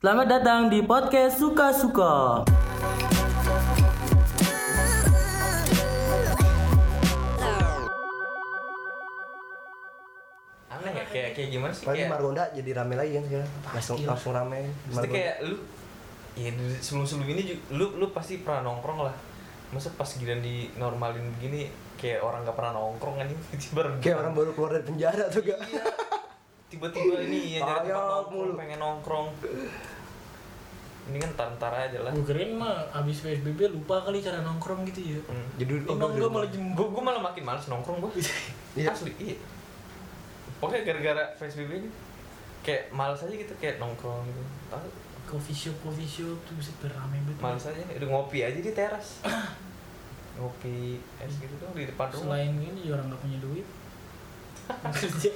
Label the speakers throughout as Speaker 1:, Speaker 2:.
Speaker 1: Selamat datang di podcast Suka-Suka.
Speaker 2: aneh ya kayak kayak gimana sih
Speaker 3: Paling
Speaker 2: kayak
Speaker 3: Margonda jadi rame lagi kan sekarang. Langsung langsung rame.
Speaker 2: mesti
Speaker 3: Margonda.
Speaker 2: kayak lu ya sebelum sebelum ini ju- lu lu pasti pernah nongkrong lah masa pas giliran di normalin begini kayak orang gak pernah nongkrong kan ini
Speaker 3: kayak orang baru keluar dari penjara tuh gak.
Speaker 2: Iya. Tiba-tiba ini ya nyari tempat nongkrong
Speaker 3: mulu.
Speaker 2: pengen nongkrong ini kan tar aja lah
Speaker 4: Gue keren mah abis PSBB lupa kali cara nongkrong gitu ya.
Speaker 2: Hmm.
Speaker 3: Jadi
Speaker 4: Emang gue malah jembuk.
Speaker 2: gue gue malah makin males nongkrong gue
Speaker 3: Iya.
Speaker 2: asli iya pokoknya gara-gara psbb ini kayak males aja gitu kayak nongkrong gitu tahu
Speaker 4: Coffee shop, coffee shop tuh bisa beramai banget.
Speaker 2: males aja udah ngopi aja di teras ngopi es gitu dong di depan rumah
Speaker 4: Selain ini juga orang gak punya duit. Kerja.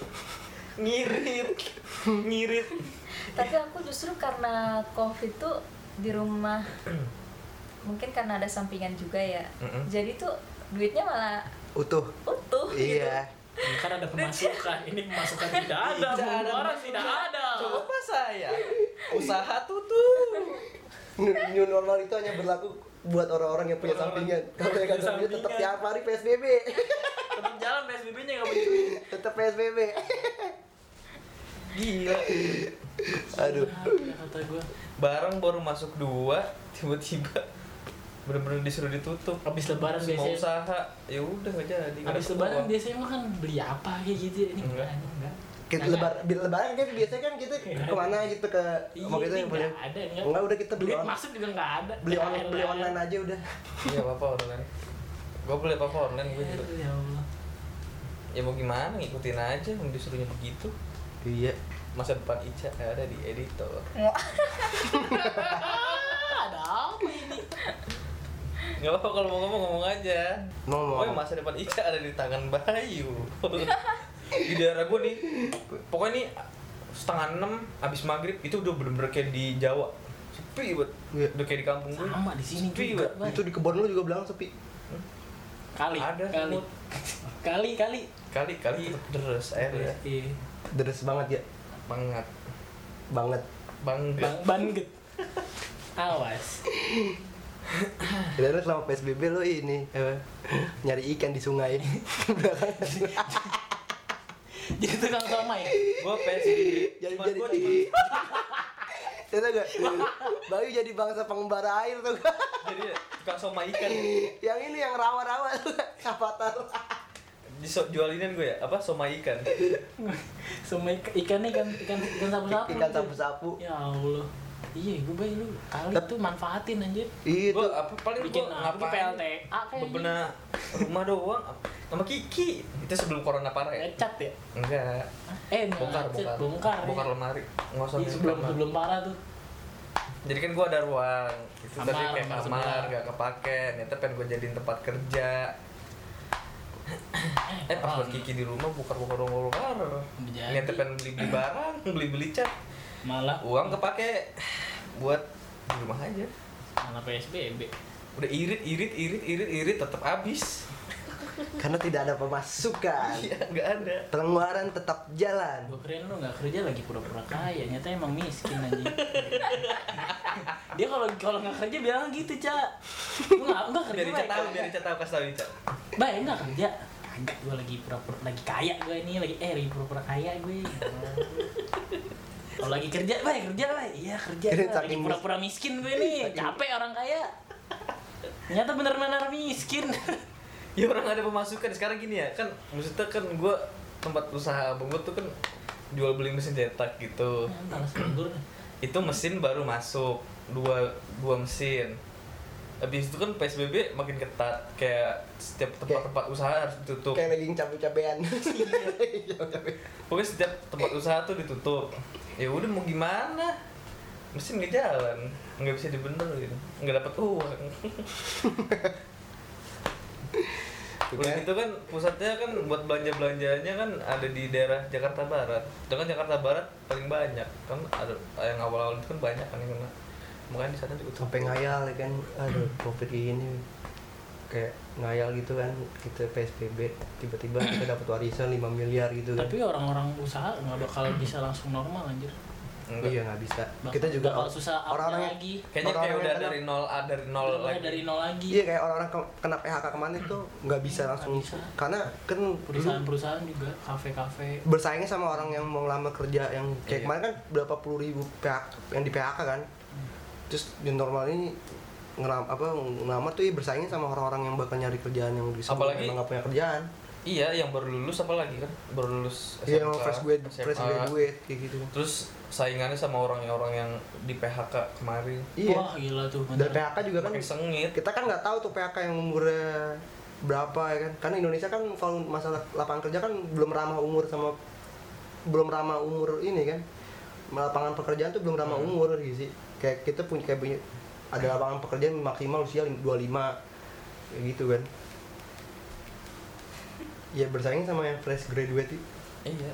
Speaker 2: Ngirit ngirit
Speaker 5: tapi aku justru karena covid tuh di rumah mungkin karena ada sampingan juga ya
Speaker 2: Mm-mm.
Speaker 5: jadi tuh duitnya malah
Speaker 3: utuh.
Speaker 5: utuh gitu.
Speaker 3: Iya.
Speaker 4: kan ada pemasukan. Ini pemasukan tidak ada,
Speaker 2: Tidak ada
Speaker 4: pengeluaran tidak ada.
Speaker 2: coba saya usaha tutup
Speaker 3: new normal itu hanya berlaku buat orang-orang yang punya sampingan. Kalau yang kan tetap
Speaker 4: sampingan.
Speaker 3: tiap hari PSBB.
Speaker 4: Tetap jalan PSBB-nya gak punya duit.
Speaker 3: tetap PSBB.
Speaker 2: gila
Speaker 3: Aduh.
Speaker 4: Kata gue.
Speaker 2: barang baru masuk dua tiba-tiba bener-bener disuruh ditutup
Speaker 4: Abis lebaran
Speaker 2: Semua
Speaker 4: biasanya.
Speaker 2: usaha ya udah nggak jadi nggak
Speaker 4: Abis
Speaker 2: dapet
Speaker 4: lebaran biasanya mah kan beli apa kayak gitu ya. Ini
Speaker 2: Enggak.
Speaker 4: enggak. enggak.
Speaker 3: Kita
Speaker 4: Enggak.
Speaker 3: lebar, lebaran kan biasanya kan kita
Speaker 4: Iya.
Speaker 3: ke mana gitu ke
Speaker 4: Iya,
Speaker 3: mau kita
Speaker 4: ini
Speaker 3: yang punya
Speaker 4: nggak ada, nggak.
Speaker 3: enggak udah kita beli on,
Speaker 4: masuk juga nggak ada.
Speaker 3: beli online beli online aja udah
Speaker 2: iya apa online gue beli apa online gue juga
Speaker 4: Ya Allah.
Speaker 2: ya mau gimana ngikutin aja mau disuruhnya begitu
Speaker 3: iya
Speaker 2: masa depan Ica ada di editor
Speaker 4: ada apa ini?
Speaker 2: nggak apa kalau mau ngomong ngomong aja
Speaker 3: Ngomong.
Speaker 2: pokoknya masa depan Ica ada di tangan Bayu di daerah gue nih pokoknya nih setengah enam abis maghrib itu udah bener-bener kayak di Jawa sepi banget
Speaker 3: Iya.
Speaker 2: udah kayak di kampung gue
Speaker 4: Sama di sini
Speaker 2: sepi
Speaker 4: juga.
Speaker 2: banget
Speaker 4: Bay.
Speaker 3: itu di kebun lu juga bilang sepi
Speaker 4: Kali.
Speaker 2: Ada
Speaker 4: kali.
Speaker 2: semut.
Speaker 4: Kali kali.
Speaker 2: kali kali tetep deres airnya
Speaker 4: Iya.
Speaker 3: deres banget ya
Speaker 2: banget
Speaker 3: banget
Speaker 2: bangga
Speaker 4: Bang banget. Awas.
Speaker 3: Kira selama PSBB lo ini apa, nyari ikan di sungai.
Speaker 4: Jadi tukang somai.
Speaker 2: gue PSBB
Speaker 3: jadi
Speaker 2: Cuma
Speaker 3: jadi
Speaker 2: gua
Speaker 3: jadi.
Speaker 2: cuma-
Speaker 3: Tahu gak? Bayu jadi bangsa pengembara air tuh
Speaker 2: jadi tukang soma ikan
Speaker 3: yang ini yang rawa-rawa tuh avatar.
Speaker 2: di so, jualinin gue ya apa soma ikan
Speaker 4: Somai ikannya ikan ikan ikan sapu-sapu.
Speaker 3: Ikan
Speaker 4: gitu.
Speaker 3: sapu-sapu.
Speaker 4: Ya Allah. Iya, gue bayi lu kali
Speaker 3: Tep-
Speaker 4: tuh manfaatin anjir.
Speaker 3: Itu
Speaker 2: gue apa paling gue
Speaker 4: Bikin apa
Speaker 2: ngapain
Speaker 4: PLTA kayak
Speaker 2: bebenah rumah doang sama Kiki itu sebelum corona parah ya
Speaker 4: Ngecat ya?
Speaker 2: enggak
Speaker 4: Eh,
Speaker 2: bongkar
Speaker 4: ngecat,
Speaker 2: bongkar
Speaker 4: bongkar. ya.
Speaker 2: bongkar lemari ngosongin
Speaker 4: Iya, sebelum sebelum parah tuh.
Speaker 2: jadi kan gue ada ruang itu
Speaker 4: Kamar,
Speaker 2: tadi kayak
Speaker 4: kamar
Speaker 2: kamar
Speaker 4: sebelah.
Speaker 2: gak kepake ternyata pengen gue jadiin tempat kerja eh pas buat Kiki di rumah bongkar bongkar bongkar bongkar
Speaker 4: jadi.
Speaker 2: niatnya pengen beli beli barang beli beli cat
Speaker 4: Malah
Speaker 2: uang kepake buat di rumah aja
Speaker 4: malah PSBB.
Speaker 2: udah irit irit irit irit irit tetap habis
Speaker 3: karena tidak ada pemasukan.
Speaker 2: iya nggak ada
Speaker 3: Pengeluaran tetap jalan.
Speaker 4: Gue keren lu nggak kerja lagi pura-pura kaya, nyata emang miskin anjing. Dia kalau kalau nggak kerja bilang gitu, Cak. Gue nggak nggak kerja.
Speaker 2: biar Ica tahu biar Ica tahu kasih tahu Ica
Speaker 4: Bay, nggak kerja. Kagak gue lagi pura-pura lagi kaya gue ini lagi eh lagi pura-pura kaya gue. Kalau lagi kerja, bay kerja, bay. Iya kerja. Lagi pura-pura miskin gue nih. Capek orang kaya. Ternyata benar-benar miskin.
Speaker 2: Ya orang ada pemasukan. Sekarang gini ya kan maksudnya kan gue tempat usaha abang gue tuh kan jual beli mesin cetak gitu.
Speaker 4: Nih.
Speaker 2: itu mesin baru masuk dua dua mesin. Habis itu kan psbb makin ketat kayak setiap tempat-tempat usaha harus ditutup.
Speaker 3: Kayak lagi cabe-cabean.
Speaker 2: pokoknya setiap tempat usaha tuh ditutup. Ya udah mau gimana? Mesin nggak jalan. Nggak bisa dibenerin. Nggak dapat uang Udah
Speaker 3: Kan?
Speaker 2: gitu kan pusatnya kan buat belanja belanjanya kan ada di daerah Jakarta Barat. Sedangkan Jakarta Barat paling banyak kan ada yang awal-awal itu kan banyak kan yang kena. Makanya di sana juga
Speaker 3: sampai ngayal ya kan aduh covid gini kayak ngayal gitu kan kita PSBB tiba-tiba kita dapat warisan 5 miliar gitu kan
Speaker 4: Tapi orang-orang usaha nggak bakal bisa langsung normal anjir.
Speaker 2: Enggak.
Speaker 3: iya nggak bisa
Speaker 4: Bakal-
Speaker 3: kita juga
Speaker 4: bakal susah
Speaker 3: orang-orang yang
Speaker 4: lagi.
Speaker 2: Kayaknya kayak
Speaker 3: Orang-orang
Speaker 2: udah
Speaker 3: yang
Speaker 2: dari nol ah, dari nol lagi.
Speaker 4: dari nol lagi
Speaker 3: iya kayak orang-orang ke- kena PHK kemarin tuh nggak bisa
Speaker 4: Nggak
Speaker 3: langsung
Speaker 4: bisa.
Speaker 3: karena kan dulu
Speaker 4: perusahaan-perusahaan juga kafe-kafe
Speaker 3: bersaingnya sama orang yang mau ngelamar kerja yang kayak
Speaker 2: Iya.
Speaker 3: kemarin kan berapa puluh ribu PHK yang di PHK kan terus di normal ini ngeram apa ngelamar tuh ya bersaingnya sama orang-orang yang bakal nyari kerjaan yang bisa
Speaker 2: Apalagi-
Speaker 3: emang nggak punya kerjaan
Speaker 2: Iya, yang baru lulus apa lagi kan? Baru lulus
Speaker 3: iya
Speaker 2: SMK,
Speaker 3: fresh grade fresh graduate kayak gitu
Speaker 2: Terus saingannya sama orang-orang yang di PHK kemarin.
Speaker 3: iya
Speaker 4: wah gila tuh
Speaker 3: dan
Speaker 4: bener.
Speaker 3: PHK juga kan
Speaker 2: sengit.
Speaker 3: kita kan nggak tahu tuh PHK yang umurnya berapa ya kan karena Indonesia kan kalau masalah lapangan kerja kan belum ramah umur sama belum ramah umur ini kan lapangan pekerjaan tuh belum ramah
Speaker 2: Hmm.
Speaker 3: umur gitu sih kayak kita punya kayak punya ada lapangan pekerjaan maksimal usia 25 kayak gitu kan ya bersaing sama yang fresh graduate itu.
Speaker 2: Iya.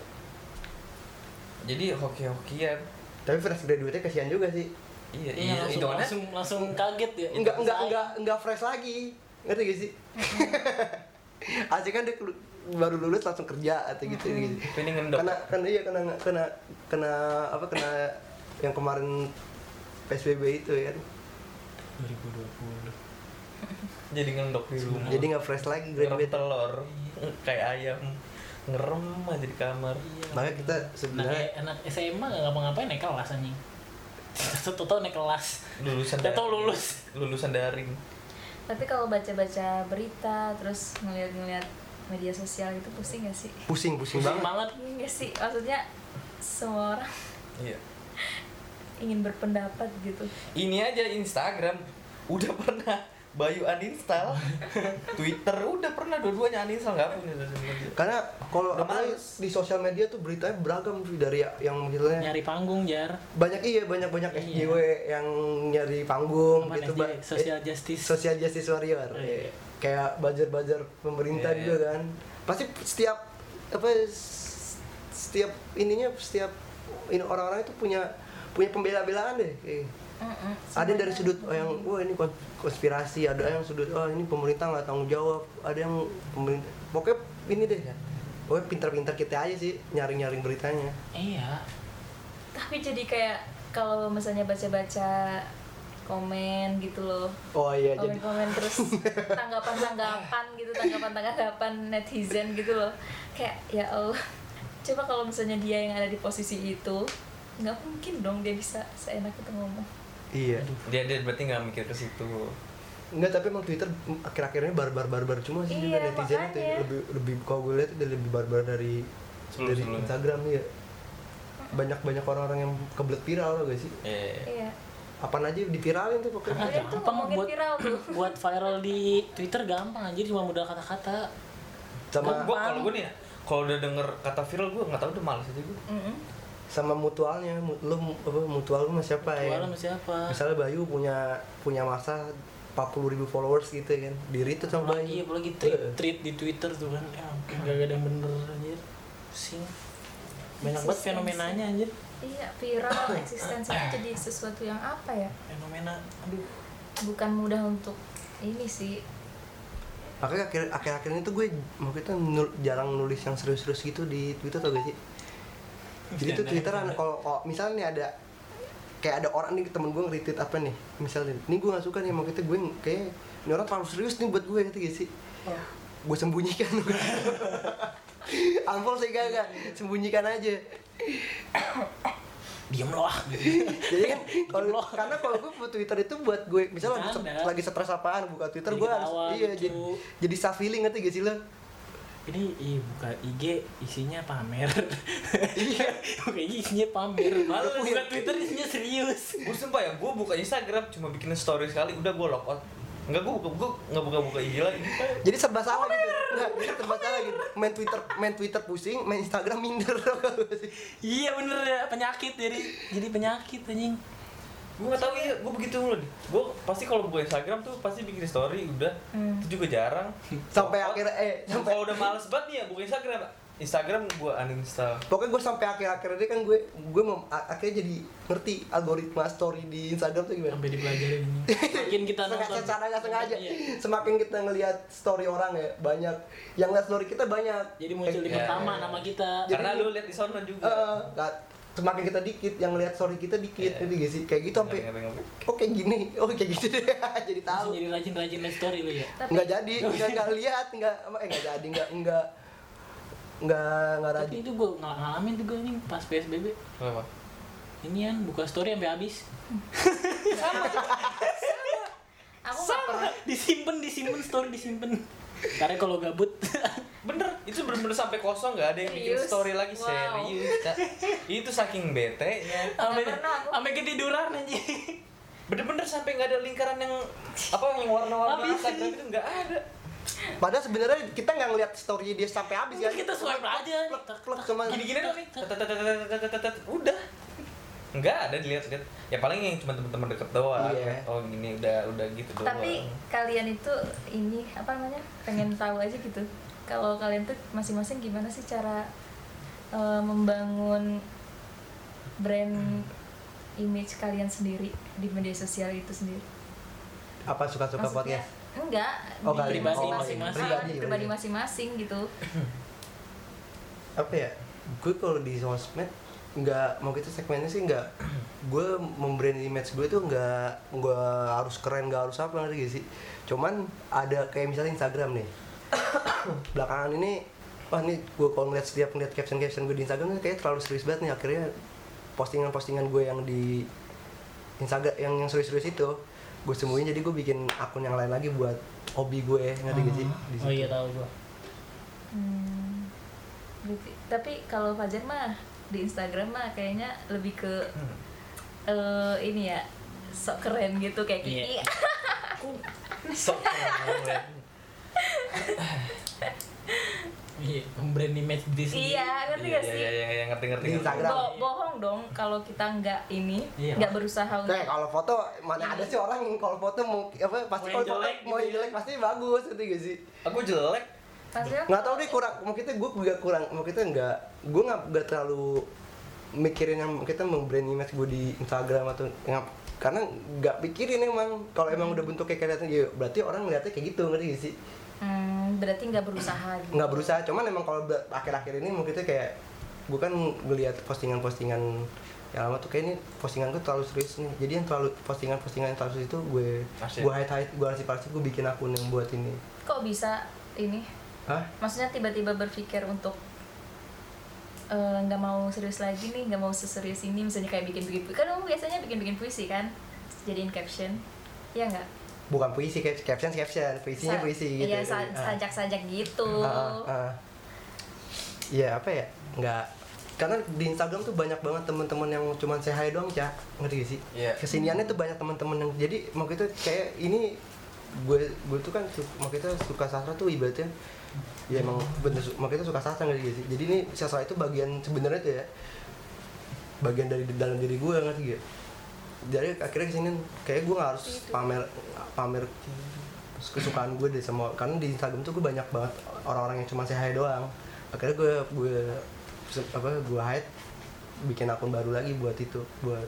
Speaker 2: Jadi hoki-hokian.
Speaker 3: tapi fresh graduate kasihan juga sih
Speaker 2: Iya,
Speaker 4: Iya,
Speaker 2: iya,
Speaker 4: langsung,
Speaker 2: itu
Speaker 4: langsung langsung kaget ya
Speaker 3: enggak enggak enggak enggak fresh lagi ngerti gak sih Asli kan dia baru lulus langsung kerja atau gitu, gitu.
Speaker 2: Ini ngendok.
Speaker 3: Kena kena iya kena kena kena apa kena yang kemarin PSBB itu ya kan.
Speaker 4: 2020
Speaker 2: Jadi ngendok di rumah.
Speaker 3: Jadi nggak fresh lagi graduate.
Speaker 2: telur kayak ayam ngerem aja di kamar.
Speaker 4: Iya.
Speaker 3: Makanya kita
Speaker 4: Nah,
Speaker 3: sebenarnya
Speaker 4: kayak anak SMA nggak ngapa-ngapain naik kelas anjing. Toto naik kelas.
Speaker 2: Lulusan daring.
Speaker 4: lulus.
Speaker 2: Lulusan daring.
Speaker 5: Tapi kalau baca-baca berita terus ngeliat-ngeliat media sosial itu pusing gak sih?
Speaker 3: pusing pusing,
Speaker 4: Pusing
Speaker 3: banget.
Speaker 4: banget.
Speaker 5: Iya gak sih? Maksudnya semua orang
Speaker 2: Iya.
Speaker 5: ingin berpendapat gitu.
Speaker 2: Ini aja Instagram udah pernah Bayu uninstall Twitter udah pernah dua-duanya uninstall nggak punya sosial media
Speaker 3: Karena kalau di sosial media tuh beritanya beragam dari yang misalnya
Speaker 4: Nyari panggung jar.
Speaker 3: banyak iya banyak banyak
Speaker 4: Iya.
Speaker 3: SJW yang nyari panggung
Speaker 4: Apa
Speaker 3: gitu
Speaker 4: SJW?
Speaker 3: Ba-
Speaker 4: Social
Speaker 3: eh,
Speaker 4: justice.
Speaker 3: social justice warrior
Speaker 4: Oh, iya.
Speaker 3: Kayak buzzer-buzzer pemerintah
Speaker 2: Iya,
Speaker 3: juga kan pasti setiap apa setiap ininya setiap ini orang-orang itu punya punya pembela-belaan deh kayak.
Speaker 5: Mm-mm,
Speaker 3: ada yang dari sudut oh, yang wah ini kon- konspirasi ada yang sudut oh ini pemerintah nggak tanggung jawab ada yang pemerintah pokoknya ini deh pokoknya pintar-pintar kita aja sih nyaring-nyaring beritanya.
Speaker 4: Iya.
Speaker 5: Tapi jadi kayak kalau misalnya baca-baca komen gitu loh.
Speaker 3: Oh iya jadi
Speaker 5: komen-komen terus tanggapan-tanggapan gitu tanggapan-tanggapan netizen gitu loh. Kayak ya Allah coba kalau misalnya dia yang ada di posisi itu nggak mungkin dong dia bisa seenak itu ngomong
Speaker 3: iya
Speaker 2: dia dia berarti nggak mikir ke situ
Speaker 3: Enggak, tapi emang Twitter akhir-akhir ini barbar-barbar cuma sih juga
Speaker 5: Iya,
Speaker 3: netizen itu
Speaker 5: makanya.
Speaker 3: lebih lebih kalau gue lihat udah lebih barbar dari
Speaker 2: Sebelum-
Speaker 3: dari
Speaker 2: sebelumnya.
Speaker 3: Instagram ya. Banyak-banyak orang-orang yang kebelet viral loh gak sih?
Speaker 2: eh
Speaker 5: iya
Speaker 3: Apaan aja diviralin tuh pokoknya.
Speaker 4: Karena
Speaker 5: tuh
Speaker 4: gampang buat
Speaker 5: viral tuh.
Speaker 4: buat viral di Twitter gampang anjir cuma modal kata-kata.
Speaker 3: Sama
Speaker 2: gue kalau gue nih ya kalau udah denger kata viral gue nggak tahu udah males aja gue
Speaker 5: Mm-mm.
Speaker 3: Sama mutualnya, mu- lu apa mutual lu sama siapa ya?
Speaker 4: Jualan sama siapa?
Speaker 3: Misalnya Bayu punya punya masa 40 ribu followers gitu kan, di retweet sama
Speaker 4: Apalagi,
Speaker 3: Bayu.
Speaker 4: apalagi tweet,
Speaker 3: Eh.
Speaker 4: tweet di Twitter tuh kan. Ya, ampun, gak ada yang bener anjir. Pusing. Banyak banget
Speaker 5: Eksistensi.
Speaker 4: fenomenanya anjir.
Speaker 5: iya viral eksistensinya jadi sesuatu yang apa ya
Speaker 4: Fenomena aduh.
Speaker 5: bukan mudah untuk ini sih
Speaker 3: Makanya akhir akhir-akhir ini tuh gue mau kita nul- jarang nulis yang serius-serius gitu di Twitter tau gak sih? Jadi tuh
Speaker 4: Bercanda,
Speaker 3: Twitter
Speaker 4: bercanda.
Speaker 3: kalau kalau misalnya nih ada kayak ada orang nih temen gue nge-retweet apa nih misalnya ini gue gak suka nih mau kita gue kayak ini orang terlalu serius nih buat gue gitu gak sih? Gue sembunyikan. Unfollow sih gak gak sembunyikan aja.
Speaker 4: Diem loh.
Speaker 3: jadi kan kalau karena kalau gue buat Twitter itu buat gue misalnya lagi, lagi stres apaan buka Twitter gue harus iya jadi jadi self healing ngerti gak sih lo
Speaker 4: Ini ih, buka IG isinya pamer.
Speaker 3: Iya.
Speaker 4: buka IG isinya pamer. Malu
Speaker 2: Males.
Speaker 4: buka Twitter isinya serius.
Speaker 2: gue sumpah ya gue buka Instagram cuma bikin story sekali udah gue lock out Enggak, gue buka, gue nggak buka-buka IG lagi
Speaker 3: jadi serba salah gitu nggak jadi serba salah gitu main Twitter main Twitter pusing main Instagram minder
Speaker 4: Iya bener ya penyakit jadi jadi penyakit anjing.
Speaker 2: Gue nggak tahu iya gue begitu mulu. Gue pasti kalau buka Instagram tuh pasti bikin story udah.
Speaker 5: Hmm.
Speaker 2: itu juga jarang.
Speaker 3: Sampai akhirnya eh sampai
Speaker 2: kalau udah males banget nih ya buka Instagram. Instagram gue uninstall.
Speaker 3: Pokoknya gue sampai akhir-akhir ini kan gue gue mem- a- akhirnya jadi ngerti algoritma story di Instagram tuh gimana.
Speaker 4: Sampai dipelajarin ini. Makin kita nonton.
Speaker 3: secara nggak sengaja.
Speaker 4: Iya.
Speaker 3: semakin kita ngelihat story orang ya banyak. Yang lihat story kita banyak.
Speaker 4: Jadi muncul di
Speaker 2: Iya.
Speaker 4: pertama nama kita.
Speaker 3: Jadi-
Speaker 2: karena lu lihat di sana juga.
Speaker 3: Eh, nggak- semakin kita dikit yang lihat story kita dikit ngerti gak sih kayak gitu sampai
Speaker 2: ngerti.
Speaker 3: oh kayak gini oh kayak gitu deh jadi tahu
Speaker 4: jadi rajin-rajin live story lu ya.
Speaker 5: Tapi
Speaker 3: nggak jadi nggak nggak lihat nggak eh nggak jadi nggak nggak nggak nggak
Speaker 4: Tapi
Speaker 3: rajin
Speaker 4: itu gue ngalamin juga nih pas PSBB.
Speaker 2: Kenapa?
Speaker 4: Ini kan buka story sampai habis.
Speaker 5: aku nggak pernah
Speaker 4: disimpan, disimpan story disimpan. Karena kalau gabut
Speaker 2: bener itu bener-bener sampai kosong nggak ada yang bikin story lagi
Speaker 5: wow.
Speaker 2: serius itu saking bete ya
Speaker 4: sampai ketiduran aja
Speaker 2: bener-bener sampai nggak ada lingkaran yang apa yang warna-warni itu nggak ada
Speaker 3: Padahal sebenarnya kita nggak ngeliat story dia sampai habis kan
Speaker 4: Kita swipe aja.
Speaker 3: Gini
Speaker 2: gini doang nih. Udah. Nggak ada dilihat-lihat. Ya paling yang cuma teman-teman deket doang.
Speaker 3: Iya.
Speaker 2: Oh gini udah udah gitu doang.
Speaker 5: tapi kalian itu ini apa namanya pengen tahu aja gitu kalau kalian tuh masing-masing gimana sih cara eh, membangun brand image kalian sendiri di media sosial itu sendiri
Speaker 3: apa suka-suka podcast
Speaker 5: enggak
Speaker 3: Oh,
Speaker 5: di.
Speaker 4: Pribadi
Speaker 3: Oh,
Speaker 4: masing-masing.
Speaker 3: pribadi,
Speaker 5: pribadi
Speaker 3: pribadi.
Speaker 5: masing-masing gitu
Speaker 3: apa ya gue kalau di sosmed nggak mau gitu segmennya sih nggak gue membrand image gue tuh nggak nggak harus keren nggak harus apa gak sih? Cuman ada kayak misalnya Instagram nih. Belakangan ini wah nih gue kalau ngeliat setiap ngeliat caption caption gue di Instagram kayak terlalu serius banget nih. Akhirnya postingan postingan gue yang di Instagram yang yang serius-serius itu gue semuanya jadi gue bikin akun yang lain lagi buat hobi gue ngerti gak sih? Di
Speaker 4: Oh
Speaker 3: situ.
Speaker 4: iya tahu gua.
Speaker 5: Hmm, tapi kalau Fajar mah di Instagram mah kayaknya lebih ke eh, ini ya sok keren gitu kayak Kiki.
Speaker 4: Iya.
Speaker 2: Sok keren.
Speaker 4: Iya, brand image di sini.
Speaker 5: iya, ngerti
Speaker 2: Iya
Speaker 5: gak
Speaker 2: iya
Speaker 5: sih?
Speaker 2: iya iya, iya, ngerti ngerti.
Speaker 3: Di. Instagram.
Speaker 5: Bo- bohong dong kalau kita nggak ini,
Speaker 4: Iya.
Speaker 5: nggak berusaha untuk
Speaker 3: Kayak kalau foto mana ada sih orang kalau foto mau apa pasti kalau foto
Speaker 4: jelek
Speaker 3: mau
Speaker 4: gitu ya.
Speaker 3: jelek pasti bagus gitu gak sih?
Speaker 2: Aku jelek.
Speaker 3: Nggak tahu deh kurang mau kita gue juga kurang mau kita nggak gue nggak nggak terlalu mikirin yang kita membrand image gue di Instagram atau ngap karena nggak pikirin emang kalau emang udah bentuknya kayak kelihatan ya berarti orang ngeliatnya kayak gitu ngerti gak sih?
Speaker 5: hmm, berarti nggak berusaha gitu.
Speaker 3: Nggak berusaha cuman emang kalau akhir-akhir ini mau kita kayak gue kan ngeliat postingan-postingan yang lama tuh kayak ini postingan gue terlalu serius nih jadi yang terlalu postingan-postingan yang terlalu serius itu gue gue hide hide gue arsip arsip gue bikin akun yang buat ini
Speaker 5: Kok bisa ini?
Speaker 3: Hah?
Speaker 5: Maksudnya tiba-tiba berpikir untuk eh, nggak mau serius lagi nih, nggak mau seserius ini, misalnya kayak bikin-bikin puisi. Kan kamu biasanya bikin-bikin puisi kan, jadiin caption, ya nggak?
Speaker 3: bukan puisi cap- caption caption puisinya
Speaker 5: Sa-
Speaker 3: puisi gitu
Speaker 5: Iya, sa-
Speaker 3: Ah.
Speaker 5: sajak-sajak gitu.
Speaker 3: Ah, ah. Iya apa ya nggak karena di Instagram tuh banyak banget teman-teman yang cuma say hi doang cak ngerti gak sih
Speaker 2: Iya.
Speaker 3: kesiniannya tuh banyak teman-teman yang jadi mau kita kayak ini gue gue tuh kan kita suka sastra tuh ibaratnya ya emang bener kita suka sastra ngerti gak sih? Jadi ini sastra itu bagian sebenarnya tuh ya bagian dari dalam diri gue ngerti gak? Jadi akhirnya ke sini kayak gue nggak harus pamer pamer kesukaan gue deh sama karena di Instagram tuh gue banyak banget orang-orang yang cuma say hi doang. Akhirnya gue gue apa gue hide bikin akun baru lagi buat itu buat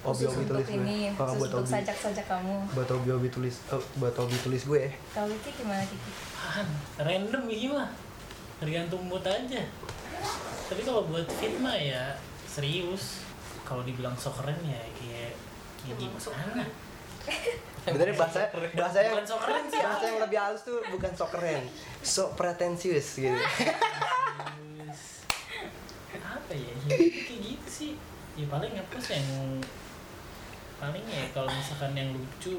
Speaker 5: Khusus
Speaker 3: hobi-hobi
Speaker 5: untuk
Speaker 3: tulis gue.
Speaker 5: ini,
Speaker 3: Oh,
Speaker 5: khusus
Speaker 3: buat
Speaker 5: untuk
Speaker 3: hobi.
Speaker 5: sajak-sajak kamu.
Speaker 3: buat hobi-hobi tulis oh, buat hobi tulis gue.
Speaker 5: Kalau Kiki gimana Kiki?
Speaker 4: Apaan? random ini mah. Tergantung mood aja. Tapi kalau buat fit mah ya serius. Kalau dibilang sok keren ya kayak kayak gimana?
Speaker 3: Benernya bahasa bahasa yang
Speaker 4: Bukan sok keren sih,
Speaker 3: bahasa yang lebih halus tuh bukan sok keren. Sok pretensius gitu.
Speaker 4: Apa ya ya kayak gitu sih. Ya paling apa sih yang paling ya kalau misalkan yang lucu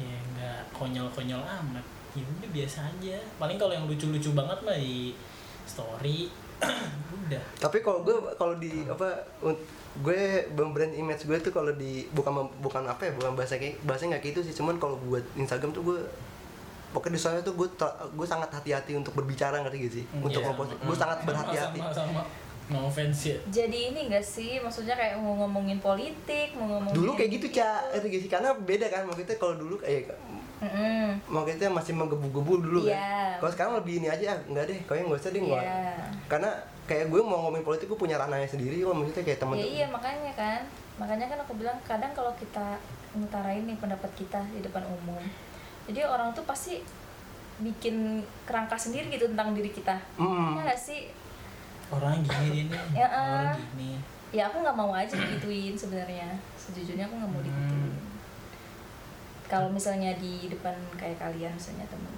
Speaker 4: ya nggak konyol-konyol amat. Ya udah biasa aja. Paling kalau yang lucu-lucu banget mah di story udah.
Speaker 3: Tapi kalau gue kalau di apa gue brand image gue tuh kalau di bukan bukan apa ya bukan bahasa kayak bahasa nggak gitu sih. Cuman kalau buat Instagram tuh gue pokoknya di sana tuh gue gue sangat hati-hati untuk berbicara ngerti gak sih? Untuk
Speaker 4: Iya.
Speaker 3: ngepost gue sangat berhati-hati.
Speaker 4: sama sama no offense ya
Speaker 5: Jadi ini gak sih, maksudnya kayak mau ngomongin politik, mau ngomongin
Speaker 3: dulu kayak gitu cak ngerti gak sih karena beda kan mau kita kalau dulu kayak
Speaker 5: Mm-mm.
Speaker 3: mau kita masih menggebu-gebu dulu
Speaker 5: Iya.
Speaker 3: kan kalau sekarang lebih ini aja ah, enggak deh kau yang nggak usah deh
Speaker 5: Iya.
Speaker 3: karena kayak gue mau ngomongin politik gue punya ranahnya sendiri kalau maksudnya kayak temen
Speaker 5: Ya iya makanya kan, makanya kan aku bilang kadang kalau kita ngutarain nih pendapat kita di depan umum, jadi orang tuh pasti bikin kerangka sendiri gitu tentang diri kita.
Speaker 3: Hmm.
Speaker 5: Ya nggak sih?
Speaker 4: Orang gini nih
Speaker 5: Ya,
Speaker 4: orang
Speaker 5: ah.
Speaker 4: gini.
Speaker 5: Ya aku nggak mau aja digituin sebenarnya. Sejujurnya aku nggak mau digituin.
Speaker 4: Hmm.
Speaker 5: kalau misalnya di depan kayak kalian misalnya temen.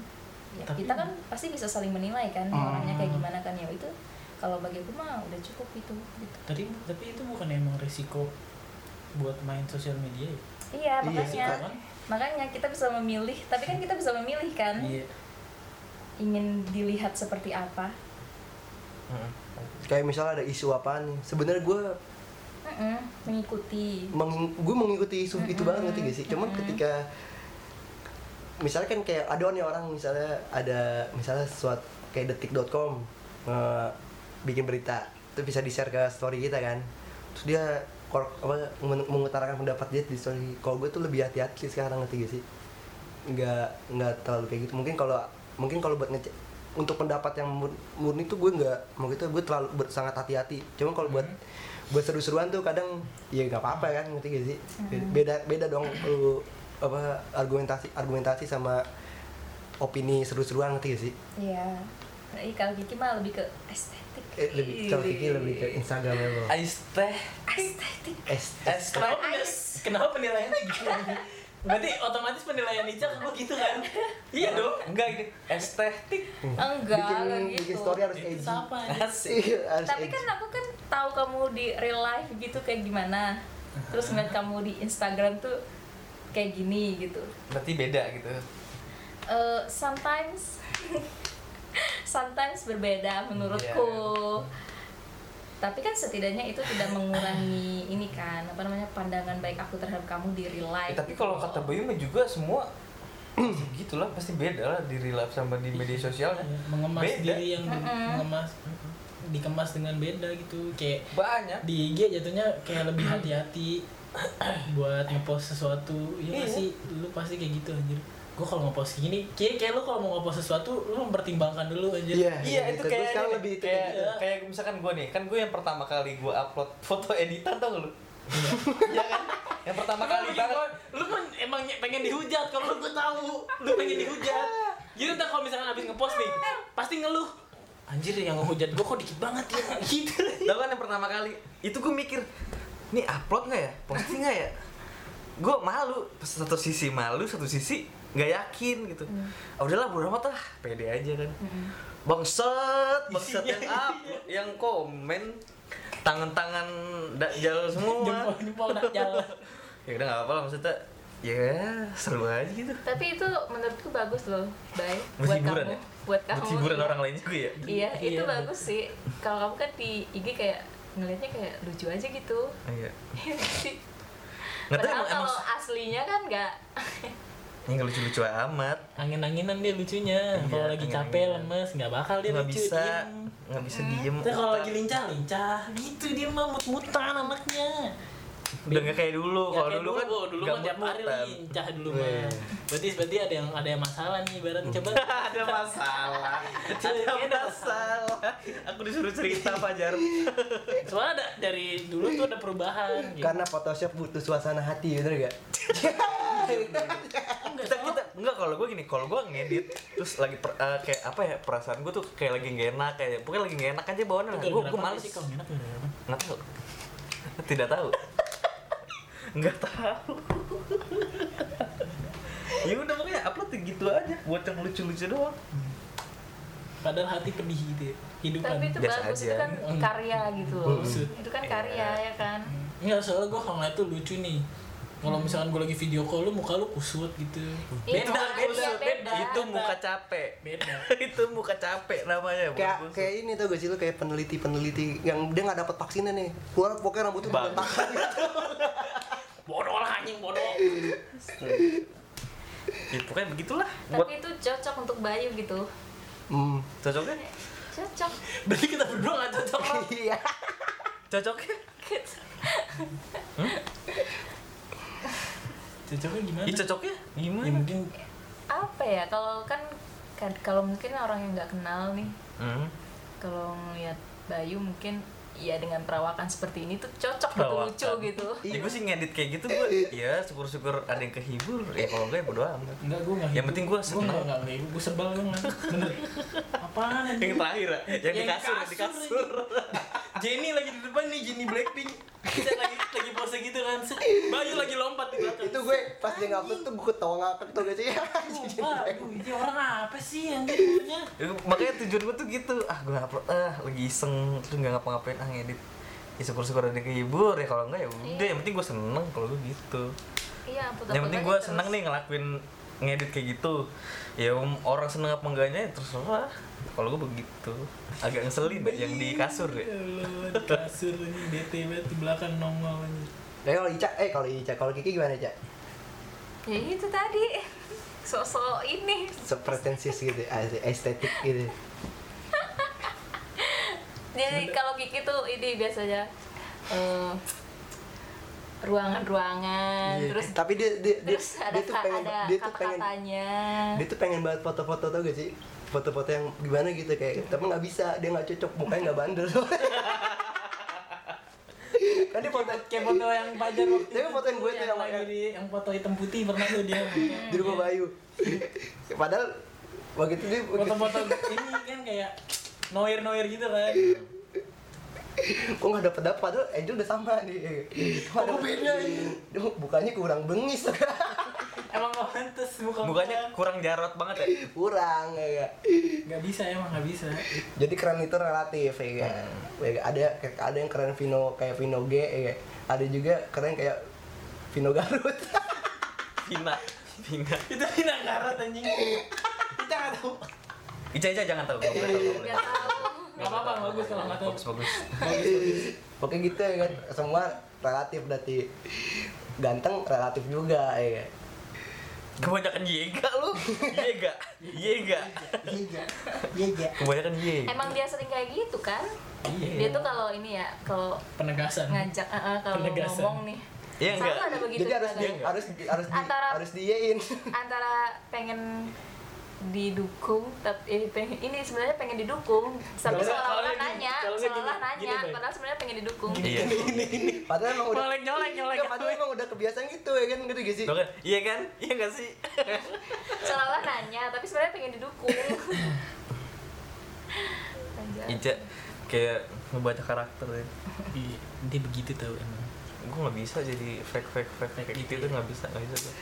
Speaker 5: Ya
Speaker 4: Tapi-
Speaker 5: kita kan pasti bisa saling menilai kan
Speaker 3: Hmm.
Speaker 5: orangnya kayak gimana kan. Ya itu kalau bagi aku mah udah cukup itu gitu.
Speaker 4: tadi tapi itu bukan emang resiko buat main sosial media ya?
Speaker 5: Iya
Speaker 3: Iya,
Speaker 5: makanya.
Speaker 4: kan
Speaker 5: makanya kita bisa memilih tapi kan kita bisa memilih kan.
Speaker 4: Iya.
Speaker 5: Ingin dilihat seperti apa
Speaker 2: Hmm.
Speaker 3: kayak misalnya ada isu apa nih sebenarnya gue
Speaker 5: Mm-mm, mengikuti
Speaker 3: menging gue mengikuti isu itu
Speaker 5: Mm-mm.
Speaker 3: banget ngerti gak sih cuman
Speaker 5: Mm-mm.
Speaker 3: ketika misalnya kan kayak ada nih orang misalnya ada misalnya suatu kayak detik.com nge- bikin berita itu bisa di share ke story kita kan terus dia kor- apa men- mengutarakan pendapat dia di story kalau gue tuh lebih hati-hati sekarang ngerti gak sih nggak nggak terlalu kayak gitu mungkin kalau mungkin kalau buat ngecek untuk pendapat yang mur- murni tuh gue nggak mau gitu gue terlalu ber- sangat hati-hati cuma kalau buat buat seru-seruan tuh kadang ya nggak apa-apa kan ngerti gak sih
Speaker 5: Hmm.
Speaker 3: beda beda dong lu apa argumentasi argumentasi sama opini seru-seruan ngerti gak sih
Speaker 5: iya nah, iya, kalau Kiki mah lebih ke estetik
Speaker 3: eh, lebih kalau Kiki lebih ke Instagramable
Speaker 2: Ais teh.
Speaker 5: estetik
Speaker 3: es
Speaker 2: Es teh.
Speaker 4: kenapa penil-
Speaker 5: Ice.
Speaker 4: kenapa penilaiannya gitu berarti otomatis penilaian Ica ke gue gitu kan? Iya dong.
Speaker 2: Enggak ini estetik.
Speaker 5: enggak
Speaker 3: bikin
Speaker 5: enggak
Speaker 3: bikin
Speaker 5: gitu.
Speaker 3: story harus edgy.
Speaker 2: Asik.
Speaker 3: Iya, harus
Speaker 5: tapi
Speaker 3: edgy.
Speaker 5: kan aku kan tahu kamu di real life gitu kayak gimana. Terus ngeliat kamu di Instagram tuh kayak gini gitu.
Speaker 2: Berarti beda gitu.
Speaker 5: Eh, sometimes sometimes berbeda menurutku tapi kan setidaknya itu tidak mengurangi ini kan apa namanya pandangan baik aku terhadap kamu di real life
Speaker 2: Eh, tapi
Speaker 5: gitu
Speaker 2: kalau
Speaker 5: loh.
Speaker 2: kata Bayu mah juga semua gitulah pasti beda lah di real life sama di media sosial kan.
Speaker 4: Iya, mengemas
Speaker 2: Beda.
Speaker 4: diri yang di- mengemas dikemas dengan beda gitu kayak
Speaker 2: Banyak.
Speaker 4: di IG jatuhnya kayak lebih hati-hati buat ngepost sesuatu
Speaker 2: Iya.
Speaker 4: ya pasti lu pasti kayak gitu anjir gue kalau ngepost gini kayak kayak lu kalau mau ngepost sesuatu lu mempertimbangkan dulu anjir
Speaker 3: Iya.
Speaker 2: Iya itu
Speaker 3: gitu.
Speaker 2: kayak
Speaker 3: sekarang lebih itu
Speaker 2: kayak,
Speaker 3: kayak gitu.
Speaker 2: kayak misalkan gue nih kan gue yang pertama kali gue upload foto editan tau lu? Iya kan? Yang pertama kali
Speaker 4: Lu
Speaker 2: banget.
Speaker 4: lu mah emang pengen dihujat kalau gue tahu lu pengen dihujat jadi ntar kalau misalkan abis ngepost nih pasti ngeluh anjir yang ngehujat gue kok dikit banget ya gitu
Speaker 2: Tau kan yang pertama kali itu gue mikir nih upload nggak ya posting nggak ya gue malu satu sisi malu satu sisi nggak yakin gitu. Ah, udahlah bodo amat lah pede aja kan. Bangsat bangsat yang upload yang komen tangan-tangan dakjal semua.
Speaker 4: Jempol jempol dakjal
Speaker 2: ya udah nggak apa-apa lah maksudnya ya seru aja gitu.
Speaker 5: Tapi itu menurutku bagus loh Bay.
Speaker 2: Buat hiburan
Speaker 5: kamu.
Speaker 2: ya?
Speaker 5: buat kamu.
Speaker 2: buat hiburan
Speaker 5: iya.
Speaker 2: orang lain juga ya?
Speaker 5: Iya itu
Speaker 4: Iya.
Speaker 5: bagus sih. Kalau kamu kan di IG kayak ngelihatnya kayak lucu aja gitu.
Speaker 2: Iya.
Speaker 5: Iya nggak
Speaker 2: tahu emang
Speaker 5: kalau aslinya kan nggak
Speaker 2: ini nggak lucu-lucu amat.
Speaker 4: Angin-anginan dia lucunya.
Speaker 2: Iya,
Speaker 4: kalau lagi capek lemes nggak bakal dia
Speaker 2: nggak
Speaker 4: lucu
Speaker 2: bisa
Speaker 4: diem.
Speaker 2: nggak bisa diem
Speaker 4: Tapi kalau lagi lincah lincah gitu dia mah mut-mutan anaknya.
Speaker 2: Udah nggak kayak dulu. Kalau
Speaker 4: kayak
Speaker 2: dulu kan
Speaker 4: oh, dulu mah tiap hari
Speaker 2: mut-mutan.
Speaker 4: lincah dulu
Speaker 3: Iya.
Speaker 4: mah berarti berarti ada yang ada yang masalah nih ibarat coba.
Speaker 2: Ada masalah. Ada masalah. Aku disuruh cerita Fajar.
Speaker 4: Soalnya ada dari dulu tuh ada perubahan gitu.
Speaker 3: karena Photoshop butuh suasana hati bener gak?
Speaker 2: kita kita enggak kalau gue gini kalau gue ngedit terus lagi per- eh, kayak apa ya perasaan gue tuh kayak lagi gak enak kayak pokoknya lagi gak enak aja bawaannya. Gue gue males.
Speaker 4: sih kalau enak
Speaker 2: nggak tahu. Tidak tahu. Nggak tahu. Ya udah pokoknya upload gitu aja buat yang lucu-lucu doang.
Speaker 4: Padahal hati pedih gitu ya hidup kan
Speaker 5: tapi itu
Speaker 2: Biasa
Speaker 5: bagus
Speaker 2: aja.
Speaker 5: itu kan karya gitu loh.
Speaker 4: Maksud.
Speaker 5: itu kan karya ya kan?
Speaker 4: Enggak, soalnya gue kalau ngeliat tuh lucu nih kalau misalkan gue lagi video call lu muka lu kusut gitu.
Speaker 5: Iya,
Speaker 4: beda beda
Speaker 5: beda.
Speaker 2: itu muka capek.
Speaker 4: Beda.
Speaker 2: Itu muka capek namanya bukan
Speaker 3: kayak kayak ini tau gak sih lu kayak peneliti-peneliti yang dia nggak dapat vaksinnya nih. Keluar pokoknya rambutnya berantakan
Speaker 4: bodoh lah anjing bodoh.
Speaker 2: Ya, pokoknya begitulah. Buat
Speaker 5: tapi itu cocok untuk Bayu gitu.
Speaker 3: Hmm.
Speaker 2: cocoknya?
Speaker 5: Cocok.
Speaker 4: Berarti kita berdua gak cocok?
Speaker 3: Iya.
Speaker 2: Cocoknya?
Speaker 5: Gitu.
Speaker 4: Cocoknya gimana?
Speaker 2: Ih, cocoknya gimana?
Speaker 4: Ya mungkin
Speaker 5: apa ya? Kalau kan kan kalau mungkin orang yang nggak kenal nih.
Speaker 2: Hmm.
Speaker 5: kalau ngeliat Bayu mungkin ya dengan perawakan seperti ini tuh cocok gitu
Speaker 2: Perawakan.
Speaker 5: lucu gitu.
Speaker 2: Ya gue sih ngedit kayak gitu gue ya syukur-syukur ada yang kehibur. Ya kalau enggak ya bodo amat.
Speaker 4: Enggak, gue nggak
Speaker 2: Yang penting gua
Speaker 4: Gue
Speaker 2: seneng.
Speaker 4: nggak, nggak, nggak, gue sebel gue nggak Bener. Apaan
Speaker 2: yang terakhir ya? Yang, di
Speaker 4: Yang
Speaker 2: kasur yang di
Speaker 4: kasur, Jenny lagi di depan nih, Jenny Blackpink. Kita lagi lagi pose gitu kan. Bayu lagi lompat di belakang.
Speaker 3: Itu gue pas dia ngupload tuh gue ketawa tuh sih?
Speaker 4: Sumpah, aduh, ini orang apa sih yang punya?
Speaker 2: Ya, makanya tujuan gue tuh gitu. Ah gue upload ah lagi iseng terus nggak ngapa-ngapain. Ah ngedit. Ya syukur-syukur ada kehibur ya kalau enggak ya udah
Speaker 5: Iya.
Speaker 2: yang penting gue seneng kalau gue gitu.
Speaker 5: Iya
Speaker 2: yang penting gue seneng nih ngelakuin ngedit kayak gitu. Ya um, orang seneng apa enggaknya ya terserah. Kalau gue begitu. Agak ngeselin deh yang di kasur ya.
Speaker 4: Ya kasur ini bete banget di belakang nongol ini.
Speaker 3: Nah, kalau Ica, eh kalau Ica, kalau Kiki gimana Ica?
Speaker 5: ya itu tadi. Sosok ini.
Speaker 3: Sepretensius gitu, ah, estetik gitu.
Speaker 5: Jadi kalau Kiki tuh ini biasanya eh, ruangan-ruangan
Speaker 3: Iya,
Speaker 5: terus
Speaker 3: tapi dia dia dia,
Speaker 5: terus ada
Speaker 3: dia tuh pengen
Speaker 5: ada
Speaker 3: dia tuh pengen dia tuh pengen banget foto-foto tau gak sih? Foto-foto yang gimana gitu kayak tapi nggak bisa dia nggak cocok mukanya nggak bandel. Kan dia foto
Speaker 4: Kayak foto yang pajar waktu
Speaker 3: Tapi
Speaker 4: itu
Speaker 3: fotoin gue tuh yang-
Speaker 4: lagi di yang foto hitam putih pernah tuh dia.
Speaker 3: Di rumah Bayu. Padahal waktu itu dia
Speaker 4: foto-foto ini kan kayak noir noir gitu kan.
Speaker 3: Kok nggak dapet dapet padahal Angel udah sama nih. Kok beda bukannya kurang bengis.
Speaker 4: Emang gak pantas muka
Speaker 2: mukanya kurang jarot banget ya?
Speaker 3: Kurang ya gak?
Speaker 4: nggak bisa emang nggak bisa.
Speaker 3: Jadi keren itu relatif ya kan Ya ada ada yang keren Vino kayak Vino G ya ada juga keren kayak Vino Garut.
Speaker 2: Vina. Vina.
Speaker 4: Itu tidak ngarat anjing. Kita nggak tahu
Speaker 2: Ica Ica jangan tahu. Nggak boleh tahu, nggak boleh
Speaker 5: nggak tahu.
Speaker 4: Nggak apa apa bagus kalau nggak tahu.
Speaker 2: Bagus bagus.
Speaker 3: Pokoknya gitu ya kan. Semua relatif berarti ganteng relatif juga ya kan.
Speaker 2: Kebanyakan Yega lu. Yega. Yega.
Speaker 3: Iya iya
Speaker 2: kebanyakan Yega.
Speaker 5: Emang dia sering kayak gitu kan?
Speaker 4: Iya.
Speaker 5: dia tuh kalau ini ya kalau
Speaker 4: penegasan.
Speaker 5: ngajak eh, eh, kalau ngomong nih.
Speaker 2: Iya
Speaker 5: selalu
Speaker 2: enggak?
Speaker 5: ada begitu
Speaker 3: jadi harus di,
Speaker 5: kadang.
Speaker 3: harus di, harus di,
Speaker 5: Antara-
Speaker 3: harus
Speaker 5: antara pengen didukung tapi pengen ini sebenarnya pengen didukung tapi seolah-olah
Speaker 4: gini-
Speaker 5: nanya
Speaker 4: gini-
Speaker 5: seolah
Speaker 4: gini,
Speaker 5: nanya padahal sebenarnya pengen didukung
Speaker 2: Iya.
Speaker 3: padahal emang udah
Speaker 4: nyolek nyolek nyolek
Speaker 3: Enggak, padahal emang udah kebiasaan gitu ya kan ngerti gak sih
Speaker 2: Tuh kan? Iya kan? Iya nggak sih?
Speaker 5: seolah-olah nanya tapi sebenarnya pengen didukung.
Speaker 2: Ica kayak ngebaca karakter ya.
Speaker 4: Iya, dia begitu tau emang
Speaker 2: Gue nggak bisa jadi fake fake fake kayak
Speaker 4: Fake
Speaker 2: gitu
Speaker 4: gitu
Speaker 2: tuh nggak bisa nggak bisa tuh.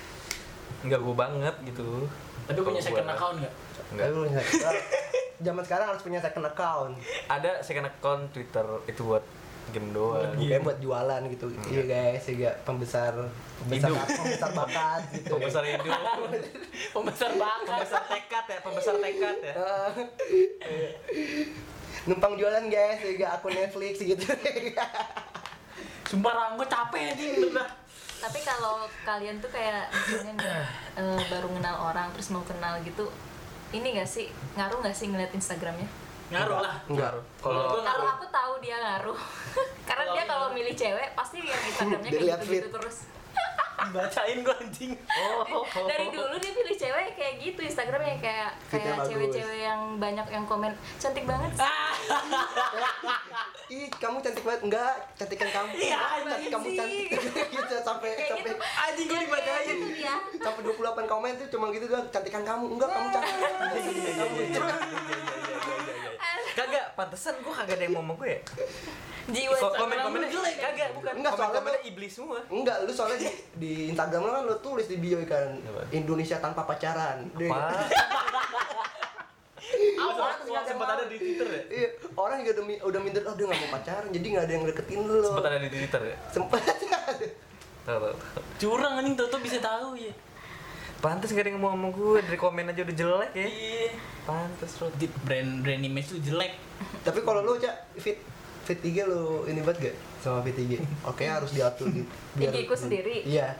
Speaker 2: Nggak gue banget gitu.
Speaker 4: tapi punya second
Speaker 2: gua-
Speaker 4: account nggak
Speaker 2: Nggak.
Speaker 3: Zaman sekarang harus punya second account
Speaker 2: Ada second account Twitter itu buat game doang.
Speaker 3: bukan buat jualan gitu iya guys ya pembesar pembesar
Speaker 2: Hidup.
Speaker 3: pembesar bakat gitu
Speaker 2: Pembesar hidup.
Speaker 4: pembesar bakat
Speaker 2: Pembesar tekad ya, pembesar tekad ya.
Speaker 3: Numpang jualan guys ya akun Netflix gitu
Speaker 4: sumpah ranggo capek anjing udah
Speaker 5: tapi kalau kalian tuh kayak misalnya nih, eh, baru kenal orang terus mau kenal gitu ini gak sih? Ngaruh gak sih ngeliat Instagramnya?
Speaker 4: Ngaruh lah.
Speaker 3: Enggak.
Speaker 2: Kalau
Speaker 5: kalau
Speaker 4: ngaruh.
Speaker 5: aku tahu dia ngaruh. Karena dia kalau
Speaker 4: ngaruh.
Speaker 5: milih cewek pasti yang Instagramnya kayak gitu, gitu terus.
Speaker 4: Bacain gua anjing.
Speaker 2: Oh,
Speaker 5: dari dulu dia pilih cewek kayak gitu Instagramnya kayak kayak cewek-cewek yang banyak yang komen cantik banget sih."
Speaker 3: Ih kamu cantik banget enggak cantikan kamu
Speaker 4: Iya, anjing
Speaker 3: kamu cantik gitu sampai
Speaker 5: kayak
Speaker 3: sampai
Speaker 5: gitu
Speaker 4: Anjing, gua
Speaker 5: Dia
Speaker 4: dibacain.
Speaker 5: gitu dia
Speaker 3: sampai 28 komen tuh cuma gitu doang cantikan kamu enggak kamu cantik
Speaker 2: Kagak, pantesan gue kagak ada yang mau sama gue ya.
Speaker 5: jiwa Instagram
Speaker 2: komen-komennya
Speaker 5: lu
Speaker 2: jelek kagak, bukan.
Speaker 3: Enggak, soalnya lu-
Speaker 2: iblis semua.
Speaker 3: enggak lu soalnya di, di Instagram lu kan lu tulis di bio kan? Indonesia tanpa pacaran
Speaker 2: Apa?
Speaker 3: Orang nggak
Speaker 2: Sempat ada di Twitter ya?
Speaker 3: Iya, orang juga udah, udah minder, oh dia gak mau pacaran, jadi gak ada yang deketin lu
Speaker 2: Sempat ada di Twitter ya? Tahu. tahu.
Speaker 4: curang anjing tau tau bisa tahu ya
Speaker 2: Pantes gak ada yang mau sama gue, dari komen aja udah jelek ya.
Speaker 4: iya
Speaker 2: Pantes bro.
Speaker 4: Di- brand brand image lu jelek
Speaker 3: Tapi kalau lu, Cak, fit fit 3 lu ini banget gak sama fit 3? Oke, harus diatur gitu
Speaker 5: IG ku sendiri?
Speaker 3: Iya,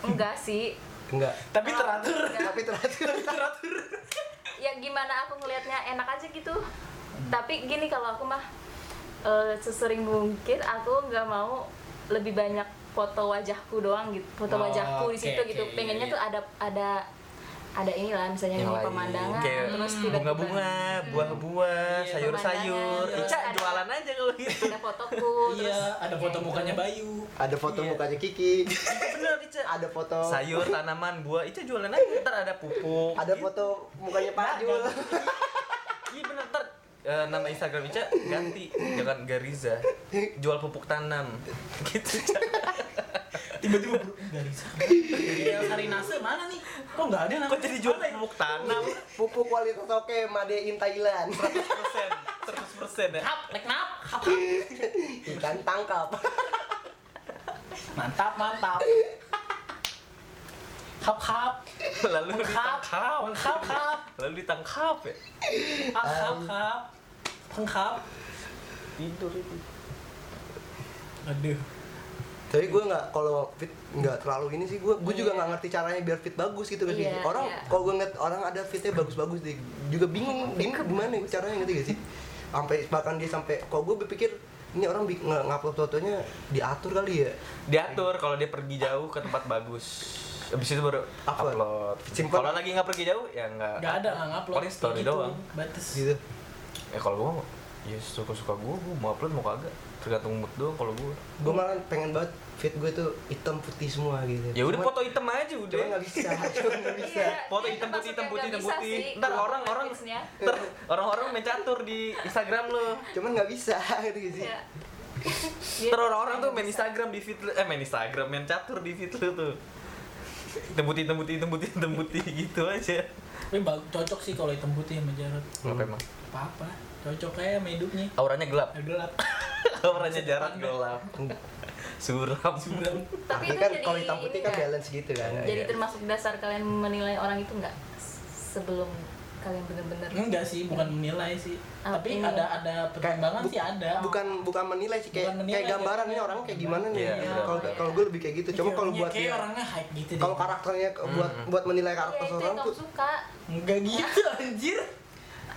Speaker 5: enggak sih
Speaker 3: enggak
Speaker 4: tapi teratur.
Speaker 3: Tapi teratur
Speaker 4: teratur
Speaker 5: ya gimana aku ngelihatnya enak aja gitu. Tapi gini kalau aku mah eh, sesering mungkin aku nggak mau lebih banyak foto wajahku doang gitu foto
Speaker 4: Oh,
Speaker 5: wajahku di situ
Speaker 4: oke,
Speaker 5: gitu.
Speaker 4: Iya,
Speaker 5: pengennya
Speaker 4: iya.
Speaker 5: tuh ada ada ada inilah misalnya
Speaker 2: yang
Speaker 5: pemandangan
Speaker 2: kayak
Speaker 5: terus tiba-tiba
Speaker 2: bunga-bunga buah-buah
Speaker 4: Iya.
Speaker 2: sayur-sayur. Ica jualan aja kalau gitu.
Speaker 5: ada fotoku
Speaker 4: iya
Speaker 5: terus
Speaker 4: ada foto
Speaker 5: gitu.
Speaker 4: mukanya Bayu.
Speaker 3: Ada foto
Speaker 4: Iya.
Speaker 3: mukanya Kiki.
Speaker 2: Bener Ica.
Speaker 3: Ada foto.
Speaker 2: Sayur tanaman buah Ica jualan aja. Ntar ada pupuk.
Speaker 3: Ada
Speaker 2: gitu.
Speaker 3: foto mukanya Pak Jul.
Speaker 2: iya bener. Ntar eh, nama Instagram Ica ganti. Jangan Gariza. Jual pupuk tanam. Gitu Ica
Speaker 4: tiba-tiba bro nggak bisa ya Sarinase mana nih? Kok nggak ada nama
Speaker 2: kok jadi jual pupuk tanam
Speaker 3: pupuk kualitas oke made in Thailand.
Speaker 2: 100% 100% ya.
Speaker 4: Hap nek nap hap
Speaker 3: ikan tangkap.
Speaker 4: Mantap mantap. Hap hap.
Speaker 2: Lalu
Speaker 4: hap
Speaker 2: ditangkap
Speaker 4: hap hap
Speaker 2: lalu ditangkap ya?
Speaker 4: Hap hap hap. Tangkap
Speaker 2: tidur itu.
Speaker 4: Aduh
Speaker 3: tapi gue nggak kalau fit nggak terlalu ini sih gue gue juga nggak ngerti caranya biar fit bagus gitu kan sih
Speaker 5: Iya,
Speaker 3: orang
Speaker 5: iya.
Speaker 3: kalau gue ngeliat orang ada fitnya bagus-bagus deh juga bingung ini gimana ya caranya gitu gak sih sampai bahkan dia sampai kalau gue berpikir ini orang ngupload fotonya diatur kali ya
Speaker 2: diatur kalau dia pergi jauh ke tempat bagus Abis itu baru
Speaker 3: Upload.
Speaker 2: upload. Kalau lagi nggak pergi jauh ya nggak.
Speaker 4: nggak ada nggak ngupload
Speaker 2: Paling story
Speaker 4: gitu,
Speaker 2: doang.
Speaker 4: batas
Speaker 3: gitu
Speaker 2: Eh kalau gua mau, ya suka suka gua, gua mau upload mau kagak. Tergantung mood doang kalau gua.
Speaker 3: gue malah pengen banget fit gue tuh hitam putih semua gitu
Speaker 2: Ya udah foto hitam aja udah.
Speaker 3: nggak bisa nggak bisa
Speaker 5: Iya,
Speaker 2: Foto hitam putih, hitam putih, hitam putih. Ntar orang-orang
Speaker 5: tips-nya.
Speaker 2: ntar orang-orang main catur di Instagram lo.
Speaker 3: cuman nggak bisa gitu sih
Speaker 5: Iya.
Speaker 2: Ntar orang-orang tuh main. Instagram di feed lu, eh main Instagram, main catur di feed lu tuh. Hitam putih, hitam putih, hitam putih, hitam putih gitu aja.
Speaker 4: tapi cocok sih kalau hitam putih sama Jarot
Speaker 2: Apa emang?
Speaker 4: apa apa cocok kayak sama hidupnya
Speaker 2: Auranya gelap.
Speaker 4: Ya, gelap
Speaker 2: Auranya jarak gelap. Suram.
Speaker 4: suram.
Speaker 5: Tapi itu
Speaker 3: kan
Speaker 5: jadi
Speaker 3: kalau hitam putih kan balance gitu kan
Speaker 5: jadi termasuk dasar kalian menilai orang itu nggak sebelum kalian bener-bener
Speaker 4: enggak sih bukan menilai sih.
Speaker 5: Ah,
Speaker 4: tapi
Speaker 5: ini.
Speaker 4: ada ada pertimbangan
Speaker 3: bu-
Speaker 4: sih ada.
Speaker 3: bukan bukan menilai sih kayak
Speaker 4: Bukan menilai,
Speaker 3: kayak gambaran
Speaker 4: kayak-
Speaker 3: nih orang kayak gimana nih.
Speaker 2: Iya,
Speaker 5: iya.
Speaker 3: kalau
Speaker 5: Iya.
Speaker 3: kalau gue lebih kayak gitu. Cuma kalau
Speaker 4: Kayak-
Speaker 3: buat
Speaker 4: kayak
Speaker 3: dia
Speaker 4: orangnya hype gitu deh.
Speaker 3: kalau karakternya buat buat menilai
Speaker 5: ya
Speaker 3: karakter seorang tuh
Speaker 5: suka.
Speaker 4: Enggak gitu anjir.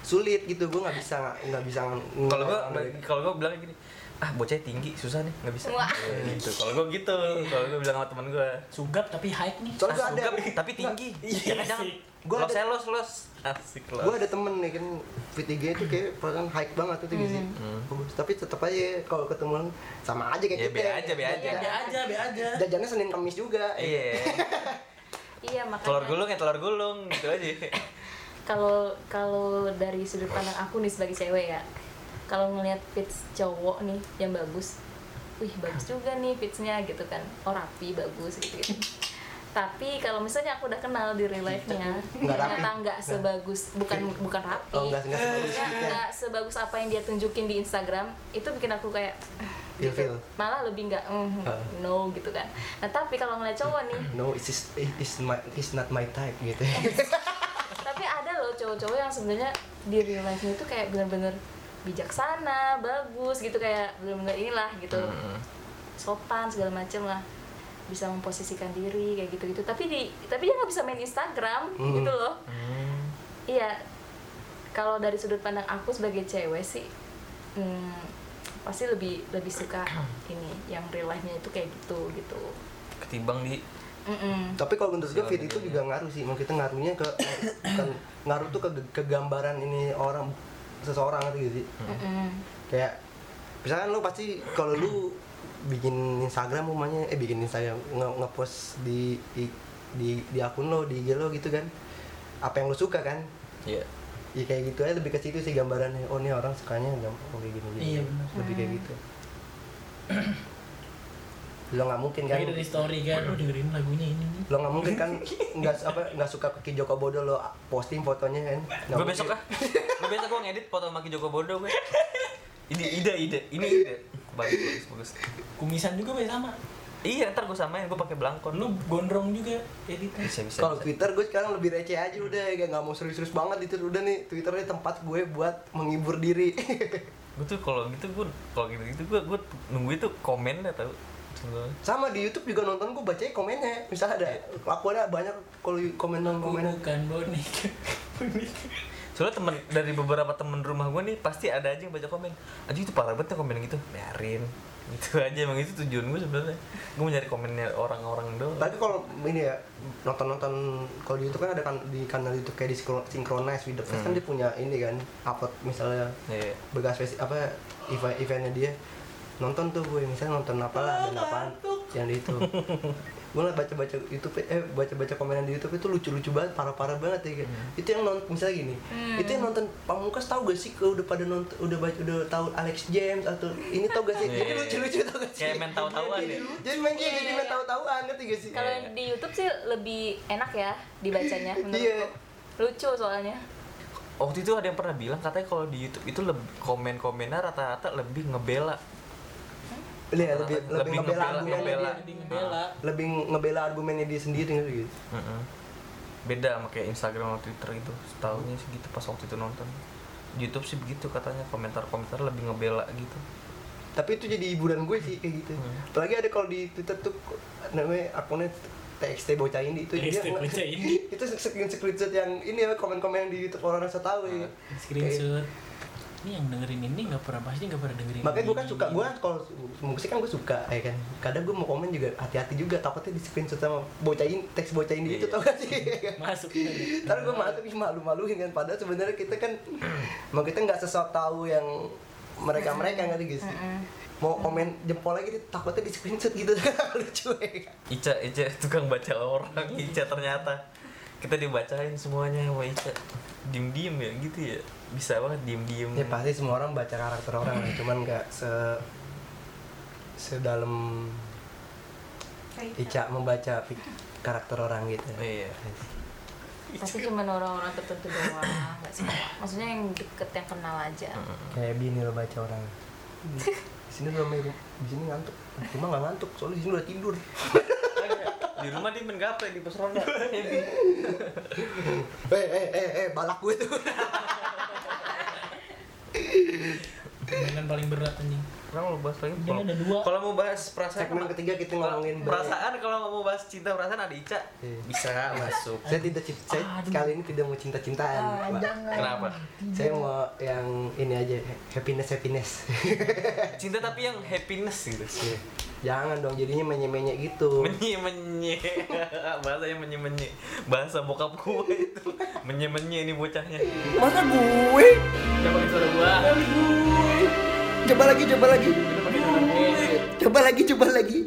Speaker 3: Sulit gitu gue nggak bisa nggak bisa ng-
Speaker 2: Kalau
Speaker 3: ng-
Speaker 2: kalau gua bilang gini, ah bocahnya tinggi susah nih nggak bisa.
Speaker 5: Wah.
Speaker 2: Ya, gitu. Kalau gua gitu, kalau gua bilang sama temen gua.
Speaker 4: sugap tapi hype nih
Speaker 3: soalnya gue
Speaker 2: Ah,
Speaker 3: ada
Speaker 2: sugap, tapi tinggi.
Speaker 4: Iya
Speaker 2: Jangan.
Speaker 3: Gua
Speaker 2: Gua
Speaker 3: ada-
Speaker 2: selos los. Asik los.
Speaker 3: gue ada temen nih kan VTG itu kayak perasaan hype banget tuh gitu sih
Speaker 2: Hmm.
Speaker 3: Bagus. tapi tetap aja kalau ketemu sama aja kayak
Speaker 2: Ya,
Speaker 3: kita
Speaker 2: be aja, be aja.
Speaker 4: ya be aja be aja
Speaker 3: jajannya senin kamis juga
Speaker 2: Iya.
Speaker 5: iya makanya
Speaker 2: Telur gulung ya telur gulung gitu aja.
Speaker 5: kalau kalau dari sudut pandang aku nih sebagai cewek ya kalau ngelihat fits cowok nih yang bagus wih bagus juga nih fitsnya gitu kan. Oh rapi bagus gitu, gitu. tapi kalau misalnya aku udah kenal di real life-nya ternyata nggak sebagus bukan bukan rapi.
Speaker 3: Oh, nggak- nggak sebagus
Speaker 5: apa yang dia tunjukin di Instagram itu bikin aku kayak gitu. Malah lebih nggak mm,
Speaker 3: Ah.
Speaker 5: no gitu kan. Nah tapi kalau ngeliat cowok nih
Speaker 3: no it's is it's my it's not my type gitu
Speaker 5: tapi ada loh cowok-cowok yang sebenarnya di real life-nya itu kayak bener-bener bijaksana, bagus gitu kayak bener-bener inilah gitu.
Speaker 2: Hmm.
Speaker 5: sopan segala macem lah. Bisa memposisikan diri kayak gitu-gitu. Tapi di tapi dia nggak bisa main Instagram
Speaker 3: Hmm.
Speaker 5: gitu loh.
Speaker 2: Hmm.
Speaker 5: iya. Kalau dari sudut pandang aku sebagai cewek sih hmm, pasti lebih lebih suka ini yang real life-nya itu kayak gitu gitu.
Speaker 2: Ketimbang di
Speaker 5: Mm-mm.
Speaker 3: tapi kalau menurut gue fit itu juga ngaruh sih. Mau kita ngaruhnya ke kan ngaruh tuh ke ke gambaran ini orang seseorang gitu sih
Speaker 5: Mm-mm.
Speaker 3: kayak misalkan lu pasti kalau lu bikin Instagram umumnya eh bikin Instagram nge- ngepost di, di di di akun lo di IG lo gitu kan apa yang lu suka kan
Speaker 2: Iya.
Speaker 3: ya kayak gitu aja lebih ke situ sih gambarannya oh ini orang sukanya gampang oh, kayak gini
Speaker 4: Iya, benar.
Speaker 3: lebih kayak gitu lo nggak mungkin kan
Speaker 4: dari story kan lu dengerin lagunya ini nih
Speaker 3: lo nggak mungkin kan nggak apa nggak suka ke Joko Bodo lo posting fotonya kan Nggak
Speaker 2: Gue besok ah. Gue besok gue ngedit foto sama Joko Bodo gue. Ini ide ide, ini ide. Bagus bagus bagus.
Speaker 4: kumisan juga be sama
Speaker 2: Iya, ntar gue samain, gue pakai belangkon.
Speaker 4: lu gondrong juga editnya
Speaker 2: bisa bisa.
Speaker 3: kalau. Twitter gue sekarang lebih receh aja udah kayak nggak mau serius-serius banget itu udah nih Twitternya tempat gue buat menghibur diri
Speaker 2: gue tuh kalau gitu gue kalau gitu gitu gue gue nunggu itu komen ya tau.
Speaker 3: Sama di YouTube juga nonton gue bacain komennya. Misalnya ada lakuannya banyak kalau komenan
Speaker 4: aku
Speaker 3: komenan
Speaker 4: bukan boneka
Speaker 2: soalnya temen dari beberapa temen rumah gue nih pasti ada aja yang baca komen. Aja itu parah banget ya komen gitu. Biarin. Itu aja emang itu tujuan gue sebenarnya. Gue mau nyari komennya orang-orang doang.
Speaker 3: Tapi kalau ini ya nonton-nonton kalau di YouTube kan ada kan di kanal YouTube kayak di Synchro- Synchronize with the Fest kan
Speaker 2: Hmm.
Speaker 3: dia punya ini kan upload misalnya
Speaker 2: Iya.
Speaker 3: bekas apa event eventnya dia nonton tuh gue misalnya nonton apa lah dan apaan yang di itu gue ngeliat baca-baca YouTube eh baca-baca komenan di YouTube itu lucu-lucu banget parah-parah banget ya kayak. itu yang nonton misalnya gini itu yang nonton pamungkas tahu gak sih kalau udah pada nonton udah baca udah tahu Alex James atau ini tau gak sih
Speaker 2: Iya,
Speaker 3: jadi
Speaker 2: iya.
Speaker 3: lucu-lucu tau gak sih
Speaker 2: Kayak main tahu-tahuan ya?
Speaker 3: jadi main kayak
Speaker 5: Iya,
Speaker 3: jadi
Speaker 5: iya,
Speaker 3: main
Speaker 5: iya.
Speaker 3: tahu-tahuan ngerti gak sih
Speaker 5: Kalau
Speaker 2: Iya.
Speaker 5: di YouTube sih lebih enak ya dibacanya menurutku.
Speaker 3: Iya.
Speaker 5: Lucu soalnya.
Speaker 2: waktu itu ada yang pernah bilang katanya kalau di YouTube itu lebih komen-komennya rata-rata lebih ngebela
Speaker 3: Iya, lebih, lebih,
Speaker 2: Lebih
Speaker 3: ngebela
Speaker 2: ngebela-
Speaker 3: argumennya
Speaker 2: ngebela.
Speaker 3: dia
Speaker 4: Lebih ngebela.
Speaker 3: lebih ngebela argumennya dia sendiri gitu
Speaker 2: Mm-mm. beda sama kayak Instagram atau Twitter itu setahunya sih gitu pas waktu itu nonton YouTube sih begitu katanya komentar-komentar lebih ngebela gitu
Speaker 3: tapi itu jadi hiburan gue sih kayak gitu
Speaker 2: Hmm.
Speaker 3: apalagi ada kalau di Twitter tuh namanya akunnya TXT bocah ini itu
Speaker 4: TXT
Speaker 3: dia
Speaker 4: bocah ini.
Speaker 3: itu screen screenshot yang ini ya komen-komen di YouTube orang rasa tahu ya
Speaker 4: Screenshot. Ini yang dengerin ini nggak pernah pasti nggak pernah dengerin.
Speaker 3: makanya gue kan suka gue kan kalau musik kan gue suka ya kan kadang gue mau komen juga hati-hati juga takutnya di screenshot sama bocah ini teks bocah ini itu
Speaker 2: Iya.
Speaker 3: tau gak sih
Speaker 4: masuk.
Speaker 3: Ntar gue malu tapi malu-maluin kan padahal sebenarnya kita kan mau kita nggak sesok tahu yang mereka mereka ngerti gak sih mau komen jempol lagi dia takutnya di screenshot gitu lucu ya kan?
Speaker 2: Ica, Ica tukang baca orang Ica ternyata kita dibacain semuanya sama Ica diem-diem ya gitu ya bisa banget diem-diem.
Speaker 3: Ya pasti semua orang baca karakter orang lah cuman nggak se sedalam Ica membaca karakter orang gitu.
Speaker 2: Iya.
Speaker 5: Pasti cuma orang-orang tertentu doang, nggak semua. Maksudnya yang deket yang kenal aja.
Speaker 3: kayak bini lo baca orang. Di sini lo main di sini ngantuk. Cuma nggak ngantuk soalnya di sini udah tidur.
Speaker 2: Di rumah dia main gaple di pos ronda
Speaker 3: eh eh eh eh balak gue tuh
Speaker 4: Permainan paling berat anjing.
Speaker 2: Sekarang lo bahas lagi? Kalau-
Speaker 4: ada dua.
Speaker 2: kalau mau bahas perasaan
Speaker 3: segmen ketiga kita ngomongin
Speaker 2: perasaan kalau mau bahas cinta perasaan ada Ica.
Speaker 3: Iya.
Speaker 2: bisa masuk.
Speaker 3: Saya tidak cinta saya kali ini tidak mau cinta cintaan
Speaker 2: kenapa?
Speaker 3: Saya mau yang ini aja happiness happiness.
Speaker 2: Cinta tapi yang happiness gitu
Speaker 3: jangan dong jadinya menye menye gitu.
Speaker 2: Menye menye bahasanya menye menye bahasa bokap gue itu. Menye menye ini bocahnya.
Speaker 3: Masa gue?
Speaker 4: Coba suara gua.
Speaker 3: coba lagi coba lagi.
Speaker 4: Gue.
Speaker 3: coba lagi coba lagi